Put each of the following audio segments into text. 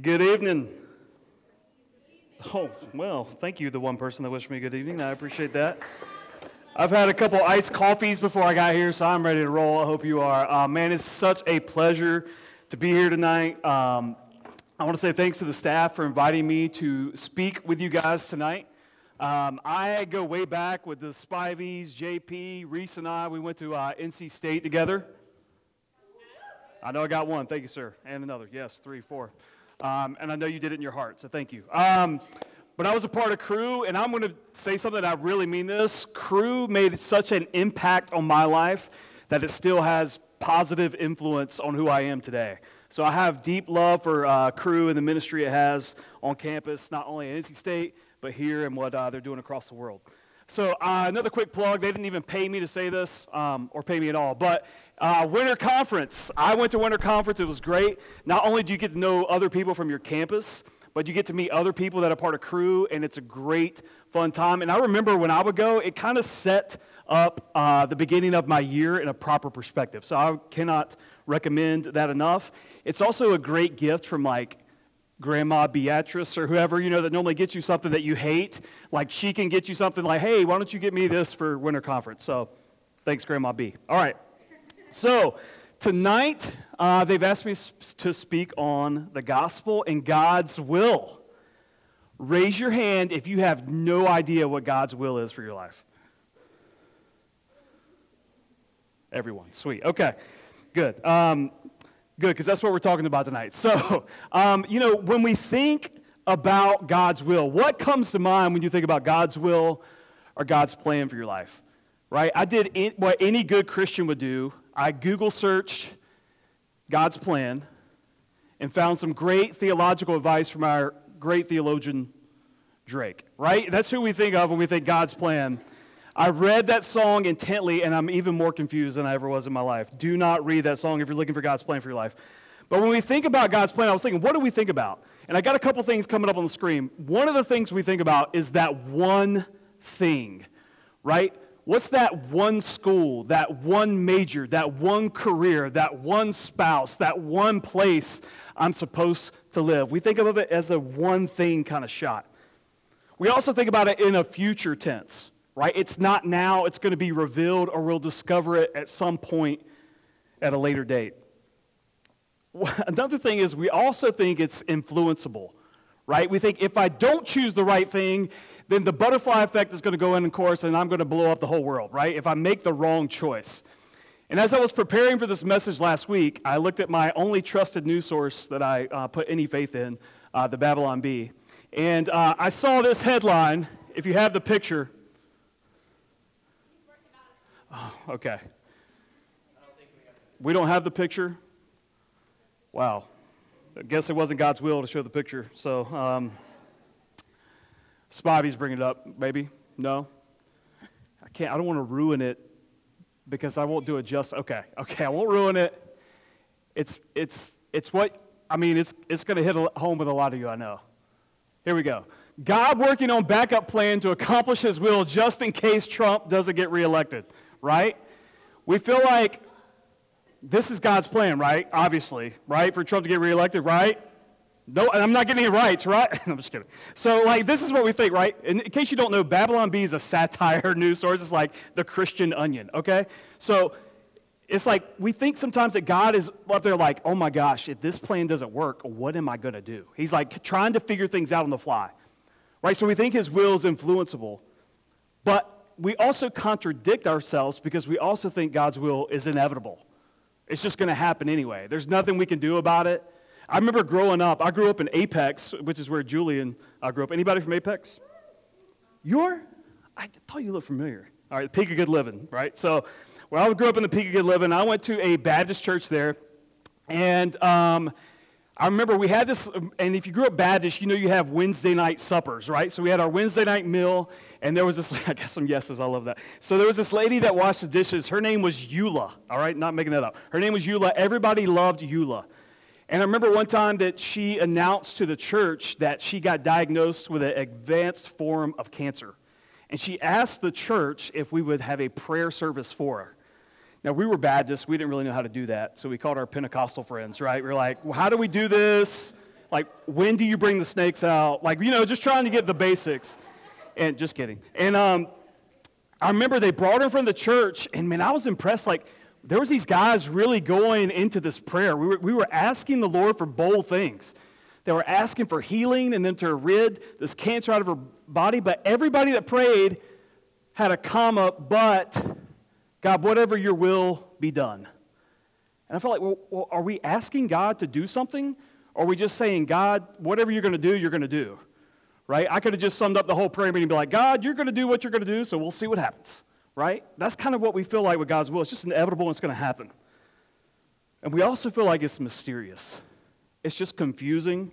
Good evening. Oh, well, thank you, the one person that wished me good evening. I appreciate that. I've had a couple iced coffees before I got here, so I'm ready to roll. I hope you are. Uh, man, it's such a pleasure to be here tonight. Um, I want to say thanks to the staff for inviting me to speak with you guys tonight. Um, I go way back with the Spiveys, JP, Reese, and I. We went to uh, NC State together. I know I got one. Thank you, sir. And another. Yes, three, four. Um, and I know you did it in your heart, so thank you. Um, but I was a part of Cru, and I'm going to say something I really mean this. Cru made such an impact on my life that it still has positive influence on who I am today. So I have deep love for uh, Cru and the ministry it has on campus, not only at NC State, but here and what uh, they're doing across the world. So uh, another quick plug. They didn't even pay me to say this, um, or pay me at all. But uh, winter conference. I went to winter conference. It was great. Not only do you get to know other people from your campus, but you get to meet other people that are part of Cru, and it's a great, fun time. And I remember when I would go, it kind of set up uh, the beginning of my year in a proper perspective. So I cannot recommend that enough. It's also a great gift from like Grandma Beatrice or whoever, you know, that normally gets you something that you hate. Like she can get you something like, hey, why don't you get me this for winter conference? So thanks, Grandma B. All right. So, tonight, uh, they've asked me to speak on the gospel and God's will. Raise your hand if you have no idea what God's will is for your life. Everyone, sweet. Okay, good. Um, good, because that's what we're talking about tonight. So, um, you know, when we think about God's will, what comes to mind when you think about God's will or God's plan for your life? Right? I did what any good Christian would do I Google searched God's plan and found some great theological advice from our great theologian Drake, right? That's who we think of when we think God's plan. I read that song intently, and I'm even more confused than I ever was in my life. Do not read that song if you're looking for God's plan for your life. But when we think about God's plan, I was thinking, what do we think about? And I got a couple things coming up on the screen. One of the things we think about is that one thing, right? What's that one school, that one major, that one career, that one spouse, that one place I'm supposed to live? We think of it as a one thing kind of shot. We also think about it in a future tense, right? It's not now, it's going to be revealed, or we'll discover it at some point at a later date. Another thing is, we also think it's influenceable, right? We think if I don't choose the right thing, then the butterfly effect is going to go in, of course, and I'm going to blow up the whole world, right? If I make the wrong choice. And as I was preparing for this message last week, I looked at my only trusted news source that I uh, put any faith in, uh, the Babylon Bee. And uh, I saw this headline. If you have the picture. Oh, okay. We don't have the picture? Wow. I guess it wasn't God's will to show the picture. So. Um, Spivey's bringing it up, maybe? No? I can't, I don't want to ruin it because I won't do it just, okay, okay, I won't ruin it. It's, it's, it's what, I mean, it's, it's going to hit home with a lot of you, I know. Here we go. God working on backup plan to accomplish his will just in case Trump doesn't get reelected, right? We feel like this is God's plan, right? Obviously, right? For Trump to get reelected, right? No, and I'm not getting it right, right? I'm just kidding. So, like, this is what we think, right? In, in case you don't know, Babylon Bee is a satire news source. It's like the Christian onion, okay? So, it's like we think sometimes that God is up there, like, oh my gosh, if this plan doesn't work, what am I going to do? He's like trying to figure things out on the fly, right? So, we think his will is influenceable. But we also contradict ourselves because we also think God's will is inevitable. It's just going to happen anyway. There's nothing we can do about it. I remember growing up, I grew up in Apex, which is where Julian uh, grew up. Anybody from Apex? You're? I thought you looked familiar. All right, the Peak of Good Living, right? So, well, I grew up in the Peak of Good Living. I went to a Baptist church there, and um, I remember we had this, um, and if you grew up Baptist, you know you have Wednesday night suppers, right? So we had our Wednesday night meal, and there was this, I got some yeses, I love that. So there was this lady that washed the dishes. Her name was Eula, all right? Not making that up. Her name was Eula. Everybody loved Eula. And I remember one time that she announced to the church that she got diagnosed with an advanced form of cancer. And she asked the church if we would have a prayer service for her. Now, we were Baptists. We didn't really know how to do that. So we called our Pentecostal friends, right? We are like, well, how do we do this? Like, when do you bring the snakes out? Like, you know, just trying to get the basics. And just kidding. And um, I remember they brought her from the church, and man, I was impressed. Like, there was these guys really going into this prayer. We were, we were asking the Lord for bold things. They were asking for healing and then to rid this cancer out of her body. But everybody that prayed had a comma, but God, whatever your will be done. And I felt like, well, are we asking God to do something? Or are we just saying, God, whatever you're going to do, you're going to do? Right? I could have just summed up the whole prayer meeting and be like, God, you're going to do what you're going to do, so we'll see what happens. Right? That's kind of what we feel like with God's will. It's just inevitable and it's going to happen. And we also feel like it's mysterious. It's just confusing.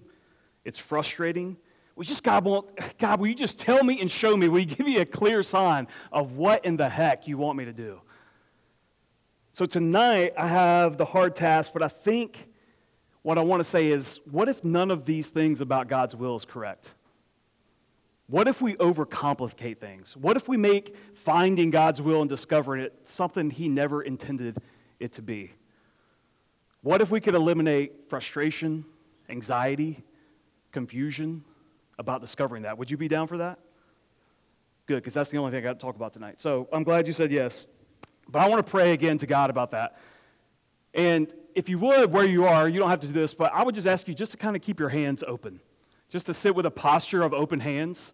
It's frustrating. We just, God, won't, God, will you just tell me and show me? Will you give me a clear sign of what in the heck you want me to do? So tonight, I have the hard task, but I think what I want to say is what if none of these things about God's will is correct? What if we overcomplicate things? What if we make finding God's will and discovering it something He never intended it to be? What if we could eliminate frustration, anxiety, confusion about discovering that? Would you be down for that? Good, because that's the only thing I got to talk about tonight. So I'm glad you said yes. But I want to pray again to God about that. And if you would, where you are, you don't have to do this, but I would just ask you just to kind of keep your hands open, just to sit with a posture of open hands.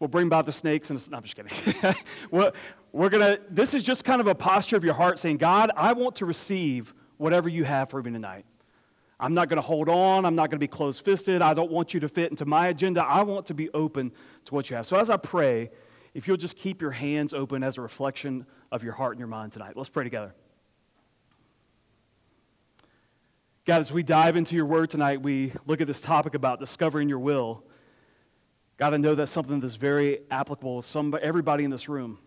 We'll bring about the snakes and no, I'm just kidding. we're, we're gonna. This is just kind of a posture of your heart, saying, "God, I want to receive whatever you have for me tonight. I'm not to hold on. I'm not to be close fisted. I don't want you to fit into my agenda. I want to be open to what you have. So as I pray, if you'll just keep your hands open as a reflection of your heart and your mind tonight, let's pray together. God, as we dive into your word tonight, we look at this topic about discovering your will. God, I know that's something that's very applicable to everybody in this room.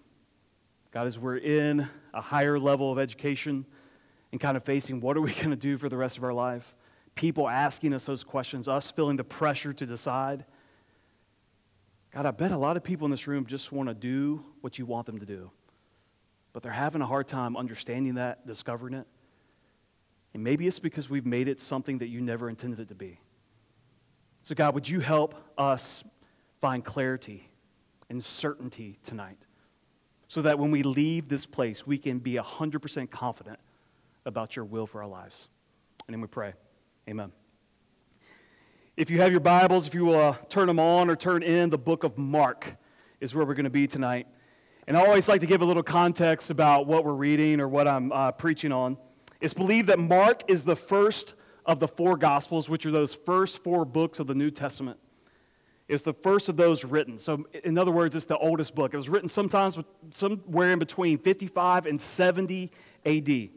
God, as we're in a higher level of education and kind of facing what are we going to do for the rest of our life, people asking us those questions, us feeling the pressure to decide. God, I bet a lot of people in this room just want to do what you want them to do, but they're having a hard time understanding that, discovering it. And maybe it's because we've made it something that you never intended it to be. So, God, would you help us find clarity and certainty tonight so that when we leave this place, we can be 100% confident about your will for our lives? And then we pray. Amen. If you have your Bibles, if you will uh, turn them on or turn in, the book of Mark is where we're going to be tonight. And I always like to give a little context about what we're reading or what I'm uh, preaching on. It's believed that Mark is the first of the four Gospels, which are those first four books of the New Testament. It's the first of those written. So, in other words, it's the oldest book. It was written sometimes somewhere in between 55 and 70 AD. The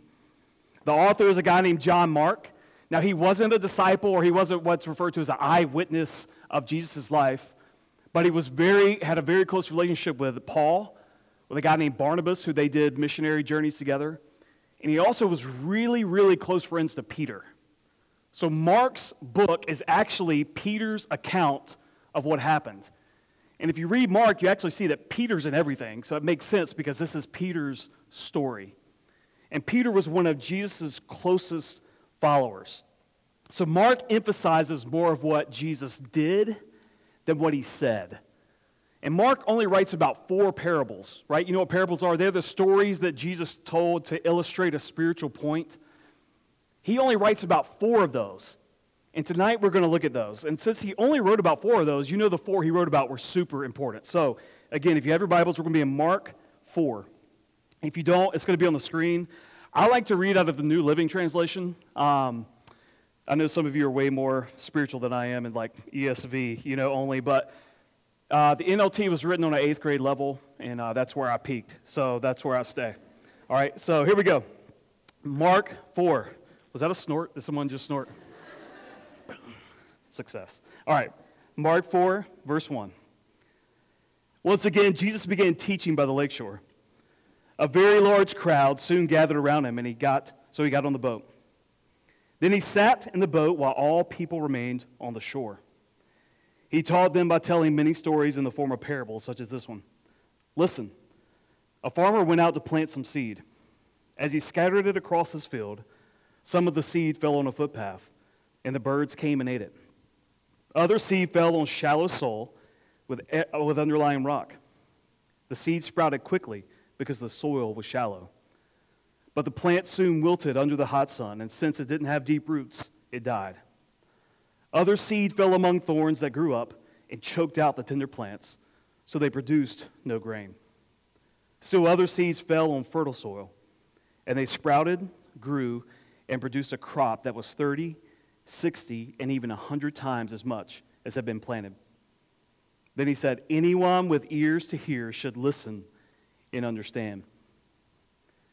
author is a guy named John Mark. Now, he wasn't a disciple or he wasn't what's referred to as an eyewitness of Jesus' life, but he was very, had a very close relationship with Paul, with a guy named Barnabas, who they did missionary journeys together. And he also was really, really close friends to Peter. So, Mark's book is actually Peter's account of what happened. And if you read Mark, you actually see that Peter's in everything. So, it makes sense because this is Peter's story. And Peter was one of Jesus' closest followers. So Mark emphasizes more of what Jesus did than what he said. And Mark only writes about four parables, right? You know what parables are? They're the stories that Jesus told to illustrate a spiritual point. He only writes about four of those. And tonight we're going to look at those. And since he only wrote about four of those, you know the four he wrote about were super important. So, again, if you have your Bibles, we're going to be in Mark 4. If you don't, it's going to be on the screen. I like to read out of the New Living Translation. Um, I know some of you are way more spiritual than I am in like ESV, you know, only, but uh, the NLT was written on an eighth grade level, and uh, that's where I peaked. So that's where I stay. All right, so here we go. Mark 4. Was that a snort? Did someone just snort? Success. All right, Mark 4, verse 1. Once again, Jesus began teaching by the lakeshore. A very large crowd soon gathered around him, and he got, so he got on the boat. Then he sat in the boat while all people remained on the shore. He taught them by telling many stories in the form of parables, such as this one. Listen, a farmer went out to plant some seed. As he scattered it across his field, some of the seed fell on a footpath, and the birds came and ate it. Other seed fell on shallow soil with, eh, with underlying rock. The seed sprouted quickly because the soil was shallow. But the plant soon wilted under the hot sun, and since it didn't have deep roots, it died. Other seed fell among thorns that grew up and choked out the tender plants, so they produced no grain. Still, other seeds fell on fertile soil, and they sprouted, grew, and produced a crop that was 30, 60, and even 100 times as much as had been planted. Then he said, Anyone with ears to hear should listen and understand.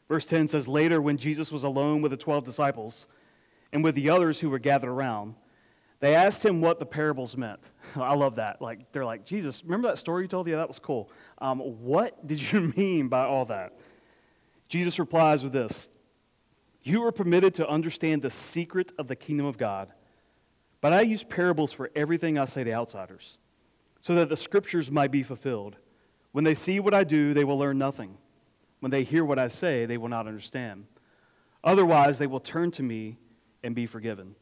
Verse 10 says, Later, when Jesus was alone with the 12 disciples and with the others who were gathered around, they asked him what the parables meant. I love that. Like, they're like, Jesus, remember that story you told? Yeah, that was cool. Um, what did you mean by all that? Jesus replies with this You are permitted to understand the secret of the kingdom of God, but I use parables for everything I say to outsiders so that the scriptures might be fulfilled. When they see what I do, they will learn nothing. When they hear what I say, they will not understand. Otherwise, they will turn to me and be forgiven.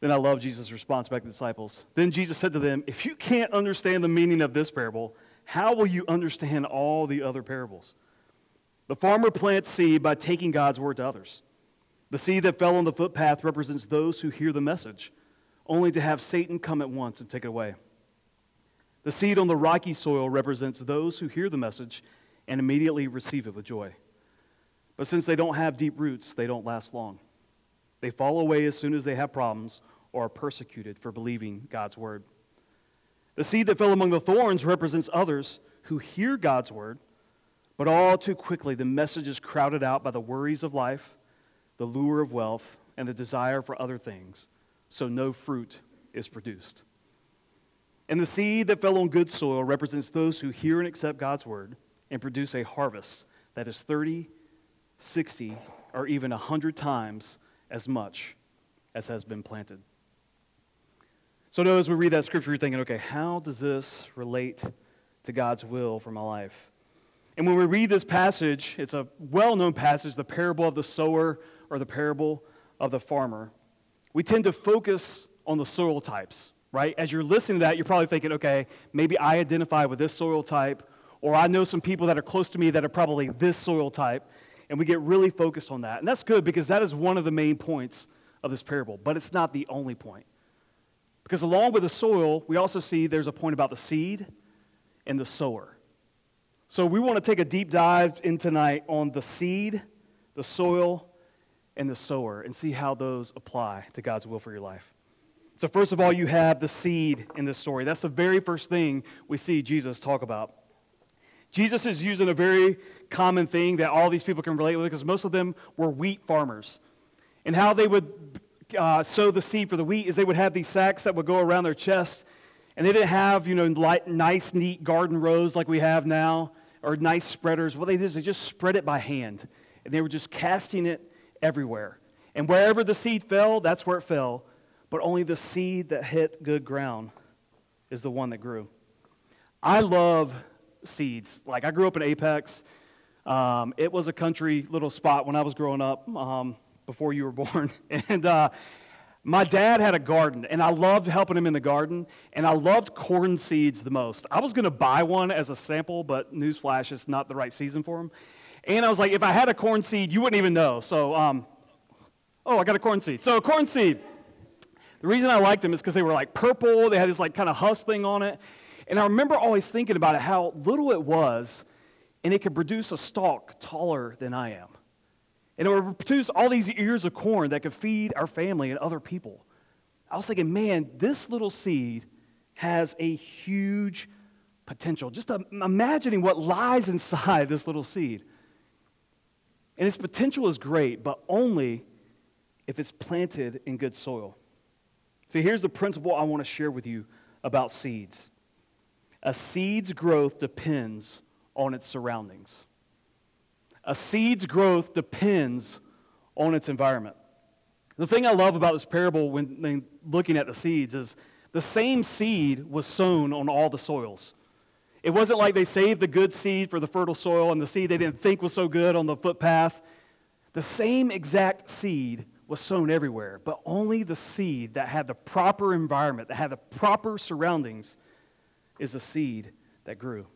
Then I love Jesus' response back to the disciples. Then Jesus said to them, If you can't understand the meaning of this parable, how will you understand all the other parables? The farmer plants seed by taking God's word to others. The seed that fell on the footpath represents those who hear the message, only to have Satan come at once and take it away. The seed on the rocky soil represents those who hear the message and immediately receive it with joy. But since they don't have deep roots, they don't last long. They fall away as soon as they have problems or are persecuted for believing God's word. The seed that fell among the thorns represents others who hear God's word, but all too quickly the message is crowded out by the worries of life, the lure of wealth, and the desire for other things, so no fruit is produced. And the seed that fell on good soil represents those who hear and accept God's word and produce a harvest that is 30, 60, or even 100 times as much as has been planted. So, now as we read that scripture, you're thinking, okay, how does this relate to God's will for my life? And when we read this passage, it's a well known passage, the parable of the sower or the parable of the farmer. We tend to focus on the soil types right? As you're listening to that, you're probably thinking, okay, maybe I identify with this soil type, or I know some people that are close to me that are probably this soil type, and we get really focused on that. And that's good because that is one of the main points of this parable, but it's not the only point. Because along with the soil, we also see there's a point about the seed and the sower. So we want to take a deep dive in tonight on the seed, the soil, and the sower and see how those apply to God's will for your life. So, first of all, you have the seed in this story. That's the very first thing we see Jesus talk about. Jesus is using a very common thing that all these people can relate with because most of them were wheat farmers. And how they would uh, sow the seed for the wheat is they would have these sacks that would go around their chest. And they didn't have, you know, light, nice, neat garden rows like we have now or nice spreaders. What they did is they just spread it by hand. And they were just casting it everywhere. And wherever the seed fell, that's where it fell but only the seed that hit good ground is the one that grew. I love seeds. Like, I grew up in Apex. Um, it was a country little spot when I was growing up um, before you were born. and uh, my dad had a garden, and I loved helping him in the garden, and I loved corn seeds the most. I was going to buy one as a sample, but newsflash, it's not the right season for them. And I was like, if I had a corn seed, you wouldn't even know. So, um, oh, I got a corn seed. So, a corn seed. The reason I liked them is because they were like purple, they had this like kind of husk thing on it. And I remember always thinking about it, how little it was, and it could produce a stalk taller than I am. And it would produce all these ears of corn that could feed our family and other people. I was thinking, man, this little seed has a huge potential. Just imagining what lies inside this little seed. And its potential is great, but only if it's planted in good soil. See, here's the principle I want to share with you about seeds a seed's growth depends on its surroundings, a seed's growth depends on its environment. The thing I love about this parable when looking at the seeds is the same seed was sown on all the soils. It wasn't like they saved the good seed for the fertile soil and the seed they didn't think was so good on the footpath. The same exact seed was sown everywhere, but only the seed that had the proper environment, that had the proper surroundings, is a seed that grew.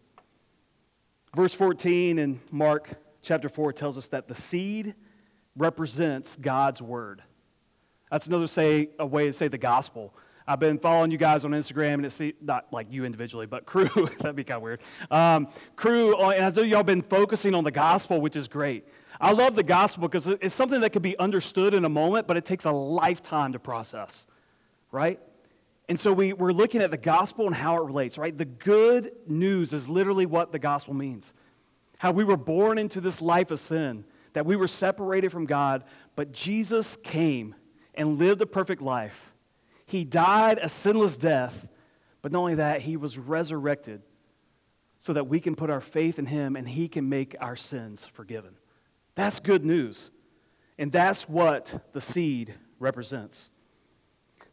Verse 14 in Mark chapter 4 tells us that the seed represents God's word. That's another say, a way to say the gospel. I've been following you guys on Instagram, and it's not like you individually, but Cru. that'd be kind of weird. Um, Cru, uh, and I know y'all been focusing on the gospel, which is great. I love the gospel because it's something that can be understood in a moment, but it takes a lifetime to process, right? And so we, we're looking at the gospel and how it relates, right? The good news is literally what the gospel means. How we were born into this life of sin, that we were separated from God, but Jesus came and lived a perfect life he died a sinless death, but not only that, he was resurrected so that we can put our faith in him and he can make our sins forgiven. That's good news. And that's what the seed represents.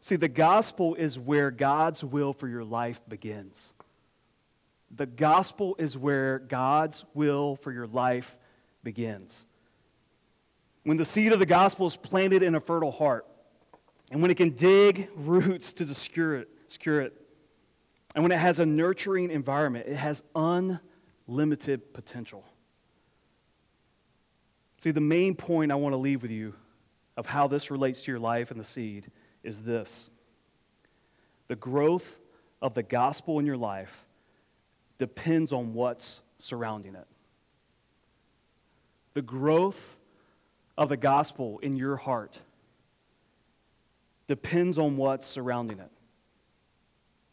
See, the gospel is where God's will for your life begins. The gospel is where God's will for your life begins. When the seed of the gospel is planted in a fertile heart, and when it can dig roots to secure it, secure it, and when it has a nurturing environment, it has unlimited potential. See, the main point I want to leave with you of how this relates to your life and the seed is this the growth of the gospel in your life depends on what's surrounding it. The growth of the gospel in your heart depends on what's surrounding it.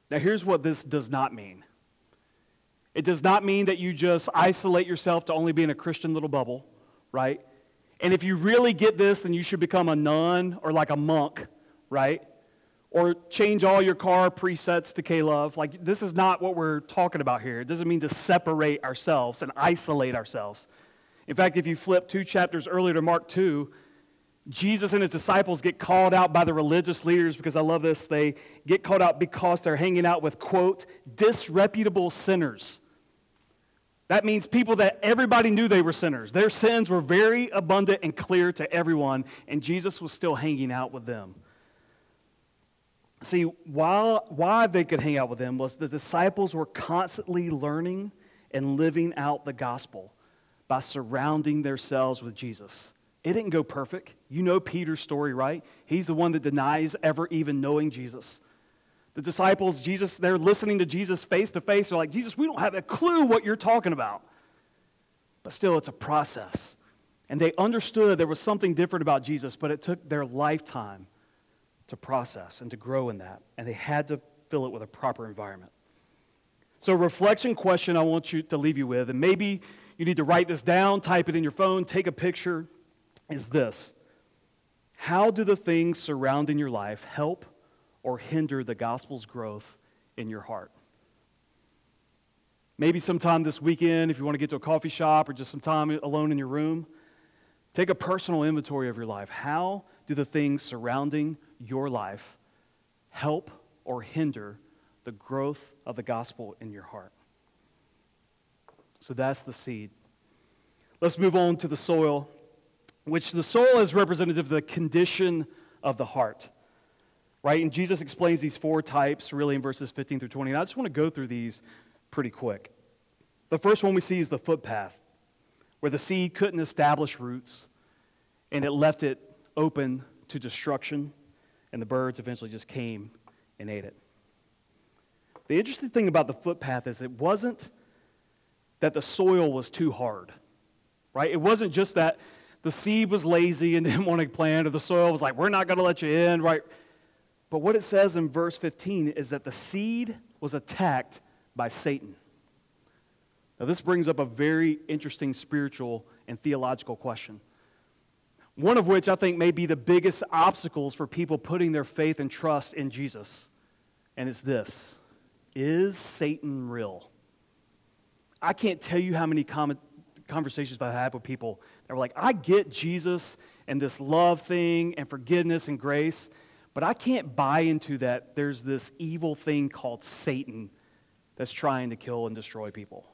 Now, here's what this does not mean it does not mean that you just isolate yourself to only being a Christian little bubble, right? And if you really get this, then you should become a nun or like a monk, right? Or change all your car presets to K Love. Like, this is not what we're talking about here. It doesn't mean to separate ourselves and isolate ourselves. In fact, if you flip two chapters earlier to Mark 2, Jesus and his disciples get called out by the religious leaders because I love this. They get called out because they're hanging out with, quote, disreputable sinners. That means people that everybody knew they were sinners. Their sins were very abundant and clear to everyone, and Jesus was still hanging out with them. See, while, why they could hang out with them was the disciples were constantly learning and living out the gospel by surrounding themselves with Jesus. It didn't go perfect. You know Peter's story, right? He's the one that denies ever even knowing Jesus. The disciples, Jesus, they're listening to Jesus face to face. They're like, Jesus, we don't have a clue what you're talking about. But still, it's a process. And they understood there was something different about Jesus, but it took their lifetime to process and to grow in that. And they had to fill it with a proper environment. So, reflection question I want you to leave you with, and maybe you need to write this down, type it in your phone, take a picture is this How do the things surrounding your life help or hinder the gospel's growth in your heart? Maybe sometime this weekend, if you want to get to a coffee shop or just some time alone in your room, take a personal inventory of your life. How do the things surrounding your life help or hinder the growth of the gospel in your heart? So that's the seed. Let's move on to the soil which the soil is representative of the condition of the heart. Right? And Jesus explains these four types really in verses 15 through 20. And I just want to go through these pretty quick. The first one we see is the footpath, where the seed couldn't establish roots and it left it open to destruction, and the birds eventually just came and ate it. The interesting thing about the footpath is it wasn't that the soil was too hard, right? It wasn't just that the seed was lazy and didn't want to plant, or the soil was like, we're not going to let you in, right? But what it says in verse 15 is that the seed was attacked by Satan. Now, this brings up a very interesting spiritual and theological question. One of which I think may be the biggest obstacles for people putting their faith and trust in Jesus. And it's this Is Satan real? I can't tell you how many conversations I've had with people that were like, I get Jesus and this love thing and forgiveness and grace, but I can't buy into that there's this evil thing called Satan that's trying to kill and destroy people.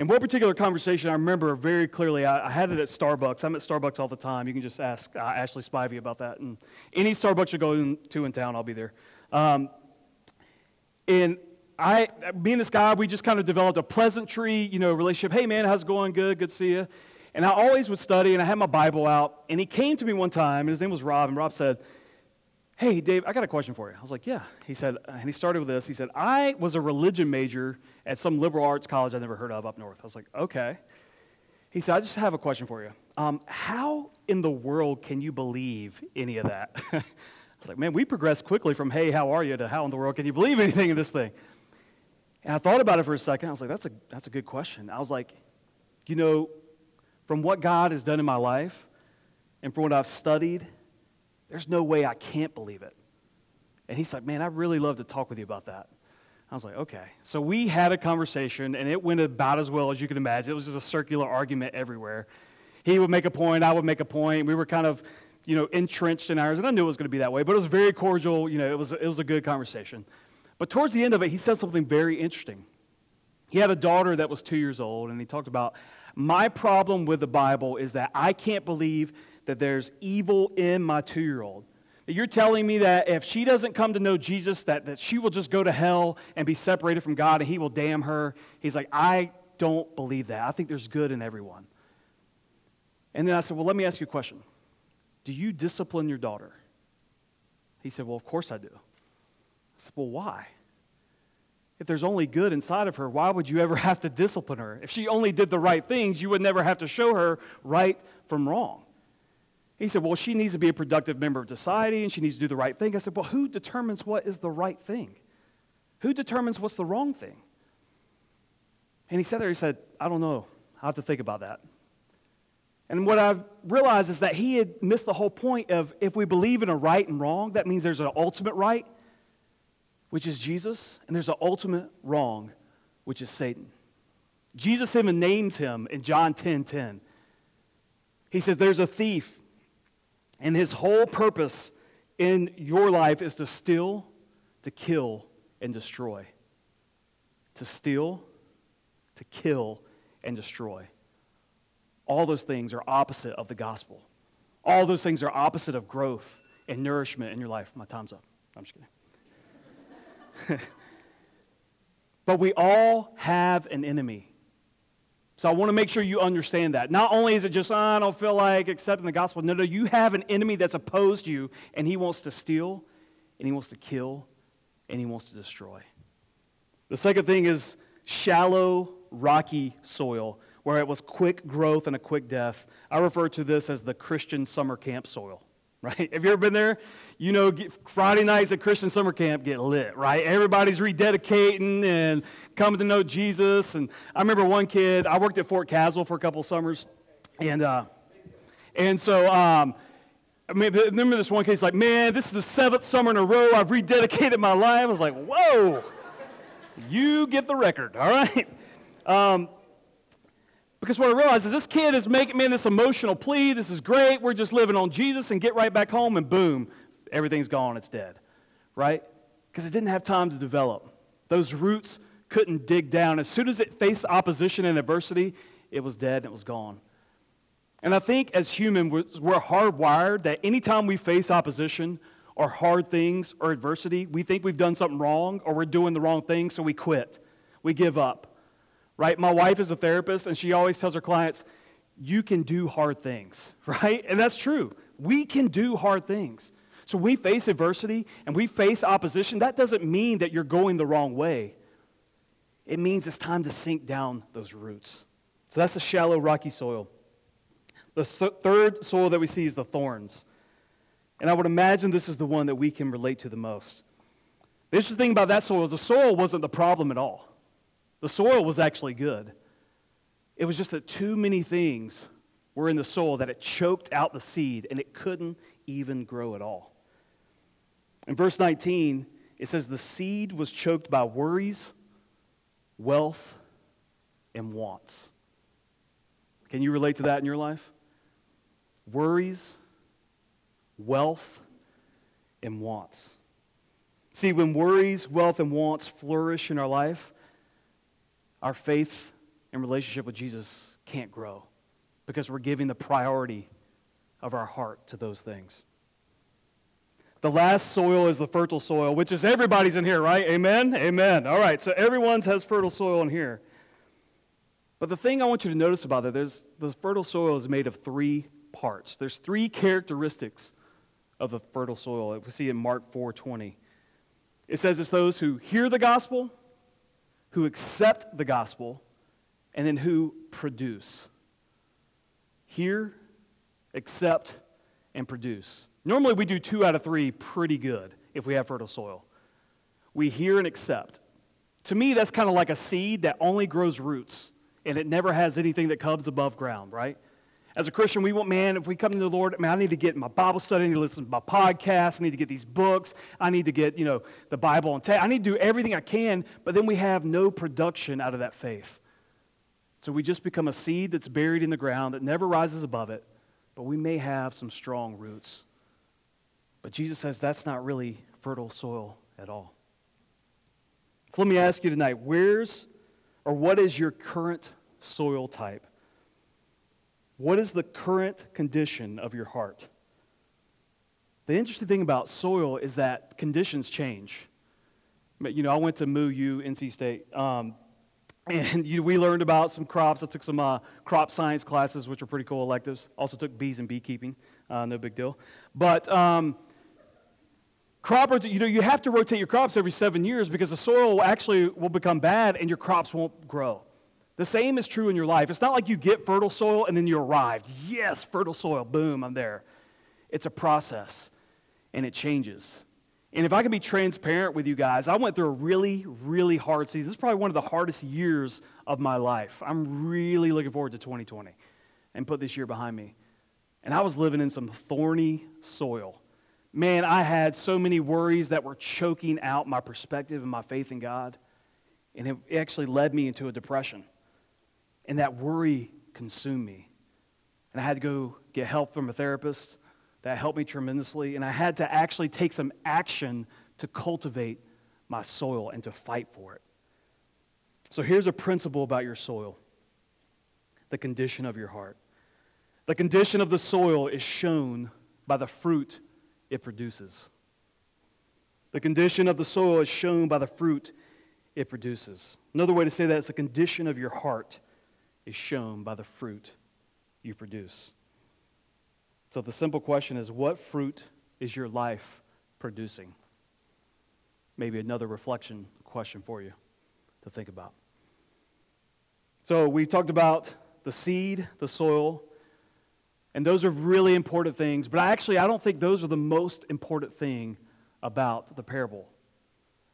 In one particular conversation, I remember very clearly, I, I, had it at Starbucks. I'm at Starbucks all the time. You can just ask uh, Ashley Spivey about that. And any Starbucks you go in, to in town, I'll be there. Um, and I, me and this guy, we just kind of developed a pleasantry, you know, relationship. Hey, man, how's it going? Good, good to see you. And I always would study, and I had my Bible out. And he came to me one time, and his name was Rob. And Rob said, Hey, Dave, I got a question for you. I was like, Yeah. He said, and he started with this. He said, I was a religion major at some liberal arts college I never heard of up north. I was like, Okay. He said, I just have a question for you. Um, how in the world can you believe any of that? I was like, Man, we progressed quickly from, Hey, how are you to how in the world can you believe anything in this thing? And I thought about it for a second. I was like, That's a, that's a good question. I was like, You know, from what God has done in my life and from what I've studied, there's no way I can't believe it. And he's like, Man, I'd really love to talk with you about that. I was like, Okay. So we had a conversation, and it went about as well as you can imagine. It was just a circular argument everywhere. He would make a point, I would make a point. We were kind of, you know, entrenched in ours, and I knew it was going to be that way, but it was very cordial. You know, it was, it was a good conversation. But towards the end of it, he said something very interesting. He had a daughter that was two years old, and he talked about my problem with the Bible is that I can't believe that there's evil in my two year old. You're telling me that if she doesn't come to know Jesus, that, that she will just go to hell and be separated from God and he will damn her. He's like, I don't believe that. I think there's good in everyone. And then I said, Well, let me ask you a question. Do you discipline your daughter? He said, Well, of course I do. I said, Well, why? If there's only good inside of her, why would you ever have to discipline her? If she only did the right things, you would never have to show her right from wrong. He said, Well, she needs to be a productive member of society and she needs to do the right thing. I said, Well, who determines what is the right thing? Who determines what's the wrong thing? And he said there, he said, I don't know. I'll have to think about that. And what I realized is that he had missed the whole point of if we believe in a right and wrong, that means there's an ultimate right, which is Jesus, and there's an ultimate wrong, which is Satan. Jesus even names him in John 10 10. He says, There's a thief and his whole purpose in your life is to steal, to kill, and destroy. To steal, to kill, and destroy. All those things are opposite of the gospel. All those things are opposite of growth and nourishment in your life. My time's up. I'm just kidding. but we all have an enemy. So I want to make sure you understand that. Not only is it just, oh, I don't feel like accepting the gospel. No, no, you have an enemy that's opposed you, and he wants to steal, and he wants to kill, and he wants to destroy. The second thing is shallow, rocky soil, where it was quick growth and a quick death. I refer to this as the Christian summer camp soil right? Have you ever been there? You know, Friday nights at Christian summer camp get lit, right? Everybody's rededicating and coming to know Jesus. And I remember one kid, I worked at Fort Caswell for a couple summers, and, uh, and so, um, I mean, remember this one case like, man, this is the seventh summer in a row I've rededicated my life. I was like, whoa, you get the record, all right? Um, because what I realized is this kid is making me this emotional plea. This is great. We're just living on Jesus and get right back home, and boom, everything's gone. It's dead, right? Because it didn't have time to develop. Those roots couldn't dig down. As soon as it faced opposition and adversity, it was dead and it was gone. And I think as humans, we're hardwired that anytime we face opposition or hard things or adversity, we think we've done something wrong or we're doing the wrong thing, so we quit. We give up right? My wife is a therapist, and she always tells her clients, you can do hard things, right? And that's true. We can do hard things. So we face adversity and we face opposition. That doesn't mean that you're going the wrong way. It means it's time to sink down those roots. So that's the shallow, rocky soil. The so- third soil that we see is the thorns. And I would imagine this is the one that we can relate to the most. The interesting thing about that soil is the soil wasn't the problem at all. The soil was actually good. It was just that too many things were in the soil that it choked out the seed and it couldn't even grow at all. In verse 19, it says, The seed was choked by worries, wealth, and wants. Can you relate to that in your life? Worries, wealth, and wants. See, when worries, wealth, and wants flourish in our life, our faith in relationship with Jesus can't grow because we're giving the priority of our heart to those things. The last soil is the fertile soil, which is everybody's in here, right? Amen? Amen. All right, so everyone's has fertile soil in here. But the thing I want you to notice about it, there's the fertile soil is made of three parts. There's three characteristics of the fertile soil. We see in Mark 4:20. It says it's those who hear the gospel, who accept the gospel, and then who produce. Hear, accept, and produce. Normally, we do two out of three pretty good if we have fertile soil. We hear and accept. To me, that's kind of like a seed that only grows roots and it never has anything that comes above ground, right? As a Christian, we want, man, if we come to the Lord, man, I need to get my Bible study, I need to listen to my podcast, I need to get these books, I need to get, you know, the Bible and I need to do everything I can, but then we have no production out of that faith. So we just become a seed that's buried in the ground that never rises above it, but we may have some strong roots. But Jesus says that's not really fertile soil at all. So let me ask you tonight where's or what is your current soil type? What is the current condition of your heart? The interesting thing about soil is that conditions change. You know, I went to Moo U, NC State, um, and you, we learned about some crops. I took some uh, crop science classes, which were pretty cool electives. Also took bees and beekeeping, uh, no big deal. But um, Croppers, you know, you have to rotate your crops every seven years because the soil actually will become bad and your crops won't grow. The same is true in your life. It's not like you get fertile soil and then you arrive. Yes, fertile soil, boom, I'm there. It's a process and it changes. And if I can be transparent with you guys, I went through a really, really hard season. This is probably one of the hardest years of my life. I'm really looking forward to 2020 and put this year behind me. And I was living in some thorny soil man, I had so many worries that were choking out my perspective and my faith in God. And it actually led me into a depression. And that worry consumed me. And I had to go get help from a therapist. That helped me tremendously. And I had to actually take some action to cultivate my soil and to fight for it. So here's a principle about your soil the condition of your heart. The condition of the soil is shown by the fruit it produces. The condition of the soil is shown by the fruit it produces. Another way to say that is the condition of your heart is shown by the fruit you produce. So the simple question is what fruit is your life producing? Maybe another reflection question for you to think about. So we talked about the seed, the soil, and those are really important things, but actually, I don't think those are the most important thing about the parable.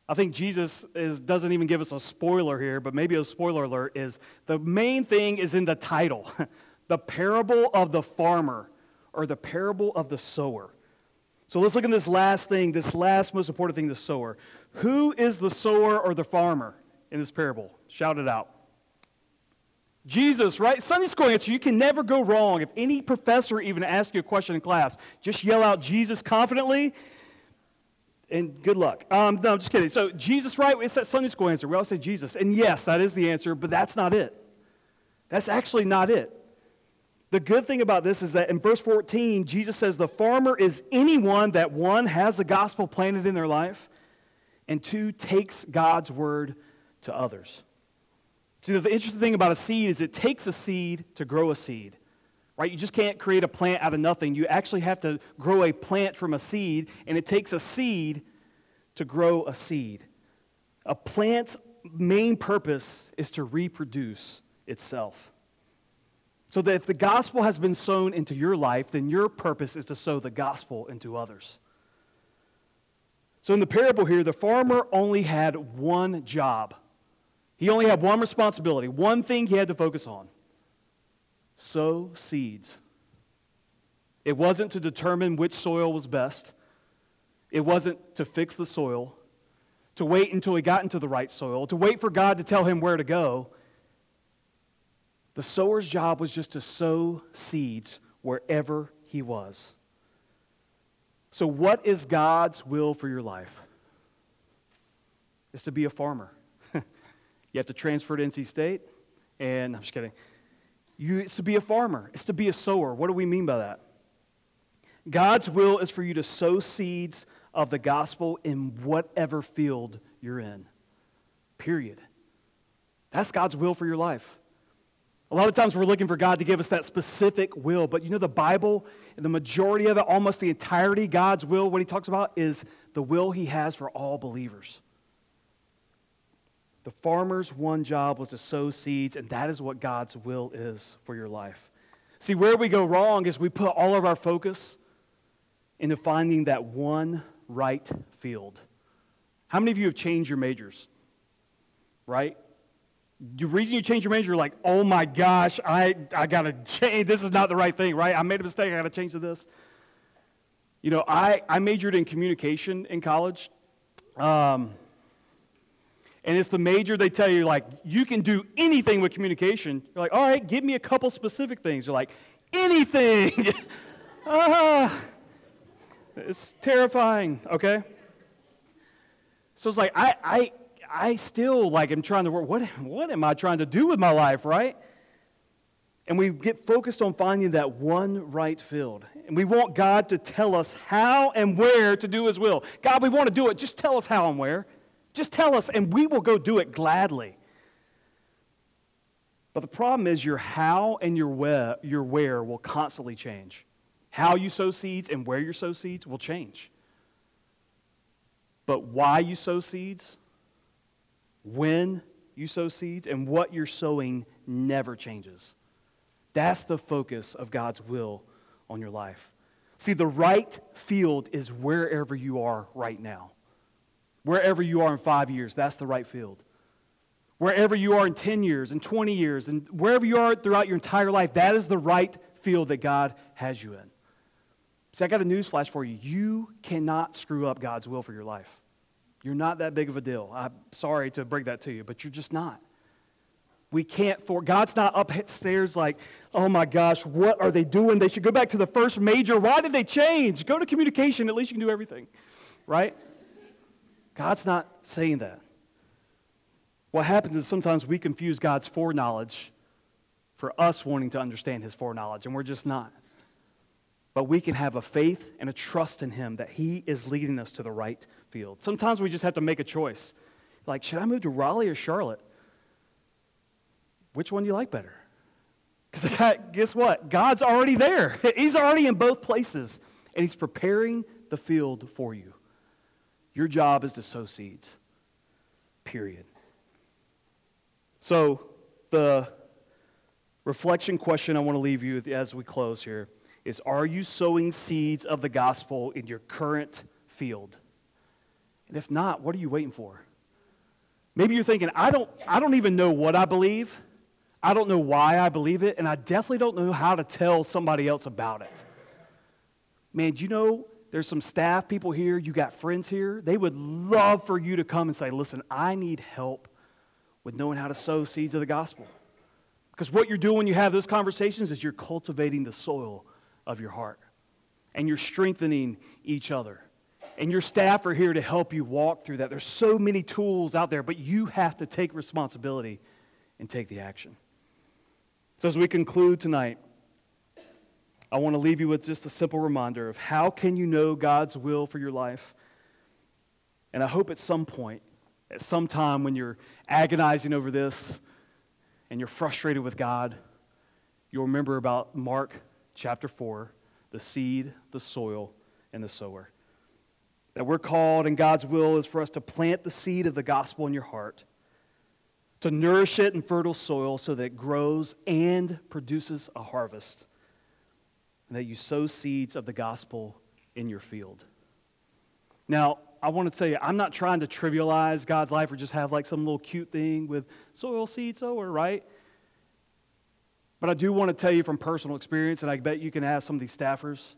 I think Jesus is, doesn't even give us a spoiler here, but maybe a spoiler alert is the main thing is in the title the parable of the farmer or the parable of the sower. So let's look at this last thing, this last most important thing the sower. Who is the sower or the farmer in this parable? Shout it out. Jesus, right? Sunday school answer, you can never go wrong. If any professor even asks you a question in class, just yell out Jesus confidently, and good luck. Um, no, I'm just kidding. So, Jesus, right? It's that Sunday school answer. We all say Jesus. And yes, that is the answer, but that's not it. That's actually not it. The good thing about this is that in verse 14, Jesus says the farmer is anyone that one has the gospel planted in their life, and two takes God's word to others. See, the interesting thing about a seed is it takes a seed to grow a seed, right? You just can't create a plant out of nothing. You actually have to grow a plant from a seed, and it takes a seed to grow a seed. A plant's main purpose is to reproduce itself. So that if the gospel has been sown into your life, then your purpose is to sow the gospel into others. So in the parable here, the farmer only had one job he only had one responsibility, one thing he had to focus on sow seeds. It wasn't to determine which soil was best, it wasn't to fix the soil, to wait until he got into the right soil, to wait for God to tell him where to go. The sower's job was just to sow seeds wherever he was. So, what is God's will for your life? Is to be a farmer. You have to transfer to NC State. And I'm just kidding. You, it's to be a farmer, it's to be a sower. What do we mean by that? God's will is for you to sow seeds of the gospel in whatever field you're in. Period. That's God's will for your life. A lot of times we're looking for God to give us that specific will, but you know, the Bible, the majority of it, almost the entirety, God's will, what he talks about is the will he has for all believers. The farmer's one job was to sow seeds, and that is what God's will is for your life. See, where we go wrong is we put all of our focus into finding that one right field. How many of you have changed your majors? Right? The reason you change your major, you're like, oh my gosh, I, I got to change. This is not the right thing, right? I made a mistake. I got to change to this. You know, I, I majored in communication in college. Um, and it's the major they tell you, like, you can do anything with communication. You're like, all right, give me a couple specific things. You're like, anything. uh, it's terrifying, okay? So it's like, I, I, I still like am trying to work. What, what am I trying to do with my life, right? And we get focused on finding that one right field. And we want God to tell us how and where to do His will. God, we want to do it. Just tell us how and where. Just tell us, and we will go do it gladly. But the problem is, your how and your where, your where will constantly change. How you sow seeds and where you sow seeds will change. But why you sow seeds when you sow seeds and what you're sowing never changes. That's the focus of God's will on your life. See, the right field is wherever you are right now. Wherever you are in five years, that's the right field. Wherever you are in 10 years, and 20 years, and wherever you are throughout your entire life, that is the right field that God has you in. See, I got a news flash for you. You cannot screw up God's will for your life. You're not that big of a deal. I'm sorry to break that to you, but you're just not. We can't for God's not upstairs like, oh my gosh, what are they doing? They should go back to the first major. Why did they change? Go to communication. At least you can do everything, right? God's not saying that. What happens is sometimes we confuse God's foreknowledge for us wanting to understand his foreknowledge, and we're just not. But we can have a faith and a trust in him that he is leading us to the right field. Sometimes we just have to make a choice. Like, should I move to Raleigh or Charlotte? Which one do you like better? Because guess what? God's already there. He's already in both places, and He's preparing the field for you. Your job is to sow seeds, period. So, the reflection question I want to leave you with as we close here is Are you sowing seeds of the gospel in your current field? And if not, what are you waiting for? Maybe you're thinking, I don't, I don't even know what I believe. I don't know why I believe it, and I definitely don't know how to tell somebody else about it. Man, do you know there's some staff people here, you got friends here? They would love for you to come and say, Listen, I need help with knowing how to sow seeds of the gospel. Because what you're doing when you have those conversations is you're cultivating the soil of your heart and you're strengthening each other and your staff are here to help you walk through that. There's so many tools out there, but you have to take responsibility and take the action. So, as we conclude tonight, I want to leave you with just a simple reminder of how can you know God's will for your life? And I hope at some point, at some time when you're agonizing over this and you're frustrated with God, you'll remember about Mark chapter 4 the seed, the soil, and the sower. That we're called, and God's will is for us to plant the seed of the gospel in your heart, to nourish it in fertile soil so that it grows and produces a harvest, and that you sow seeds of the gospel in your field. Now, I want to tell you, I'm not trying to trivialize God's life or just have like some little cute thing with soil seed sower, right? But I do want to tell you from personal experience, and I bet you can ask some of these staffers,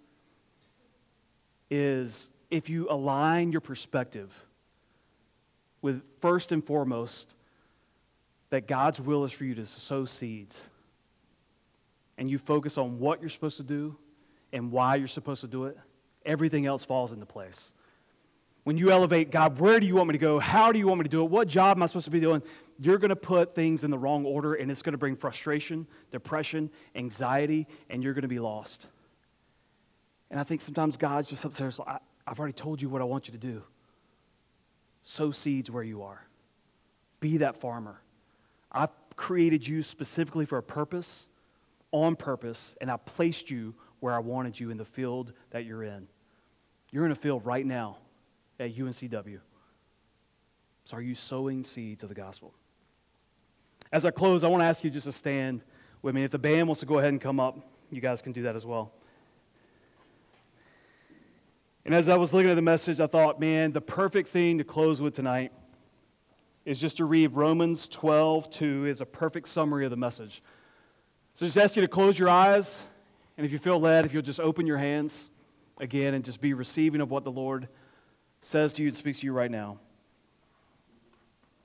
is if you align your perspective with first and foremost that God's will is for you to sow seeds, and you focus on what you're supposed to do and why you're supposed to do it, everything else falls into place. when you elevate, God, where do you want me to go? How do you want me to do it? What job am I supposed to be doing? You're going to put things in the wrong order, and it's going to bring frustration, depression, anxiety, and you're going to be lost. And I think sometimes God's just up there, I've already told you what I want you to do. Sow seeds where you are, be that farmer. I've created you specifically for a purpose, on purpose, and I placed you where I wanted you in the field that you're in. You're in a field right now at UNCW. So, are you sowing seeds of the gospel? As I close, I want to ask you just to stand with me. If the band wants to go ahead and come up, you guys can do that as well. And as I was looking at the message, I thought, man, the perfect thing to close with tonight is just to read Romans 12, 2 is a perfect summary of the message. So just ask you to close your eyes, and if you feel led, if you'll just open your hands again and just be receiving of what the Lord says to you and speaks to you right now.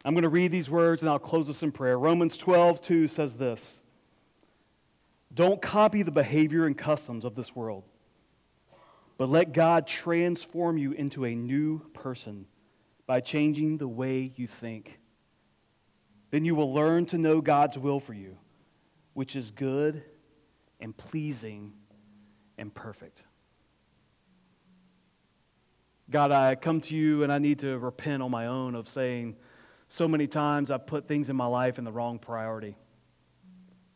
I'm going to read these words and I'll close this in prayer. Romans 12, 2 says this Don't copy the behavior and customs of this world, but let God transform you into a new person by changing the way you think. Then you will learn to know God's will for you, which is good and pleasing and perfect. God, I come to you and I need to repent on my own of saying so many times I've put things in my life in the wrong priority.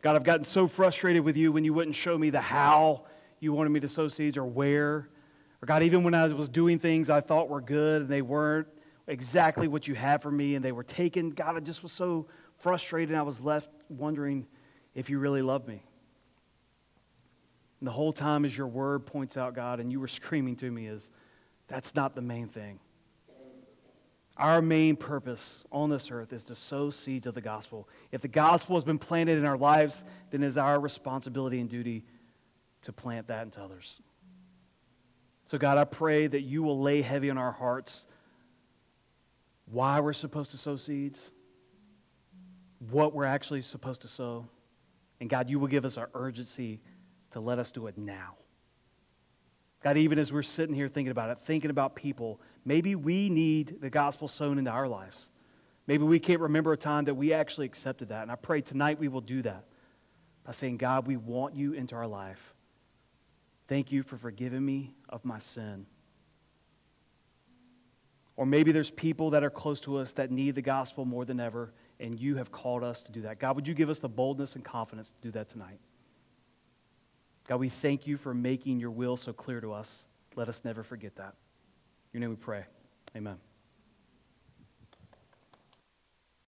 God, I've gotten so frustrated with you when you wouldn't show me the how you wanted me to sow seeds or where. Or God, even when I was doing things I thought were good and they weren't exactly what you had for me and they were taken, God, I just was so frustrated I was left wondering if you really love me. And the whole time as your word points out, God, and you were screaming to me is, that's not the main thing. Our main purpose on this earth is to sow seeds of the gospel. If the gospel has been planted in our lives, then it is our responsibility and duty to plant that into others. So, God, I pray that you will lay heavy on our hearts why we're supposed to sow seeds, what we're actually supposed to sow. And God, you will give us our urgency to let us do it now. God, even as we're sitting here thinking about it, thinking about people, maybe we need the gospel sown into our lives. Maybe we can't remember a time that we actually accepted that. And I pray tonight we will do that by saying, God, we want you into our life. Thank you for forgiving me of my sin. Or maybe there's people that are close to us that need the gospel more than ever, and you have called us to do that. God, would you give us the boldness and confidence to do that tonight? God, we thank you for making your will so clear to us. Let us never forget that. In your name we pray. Amen.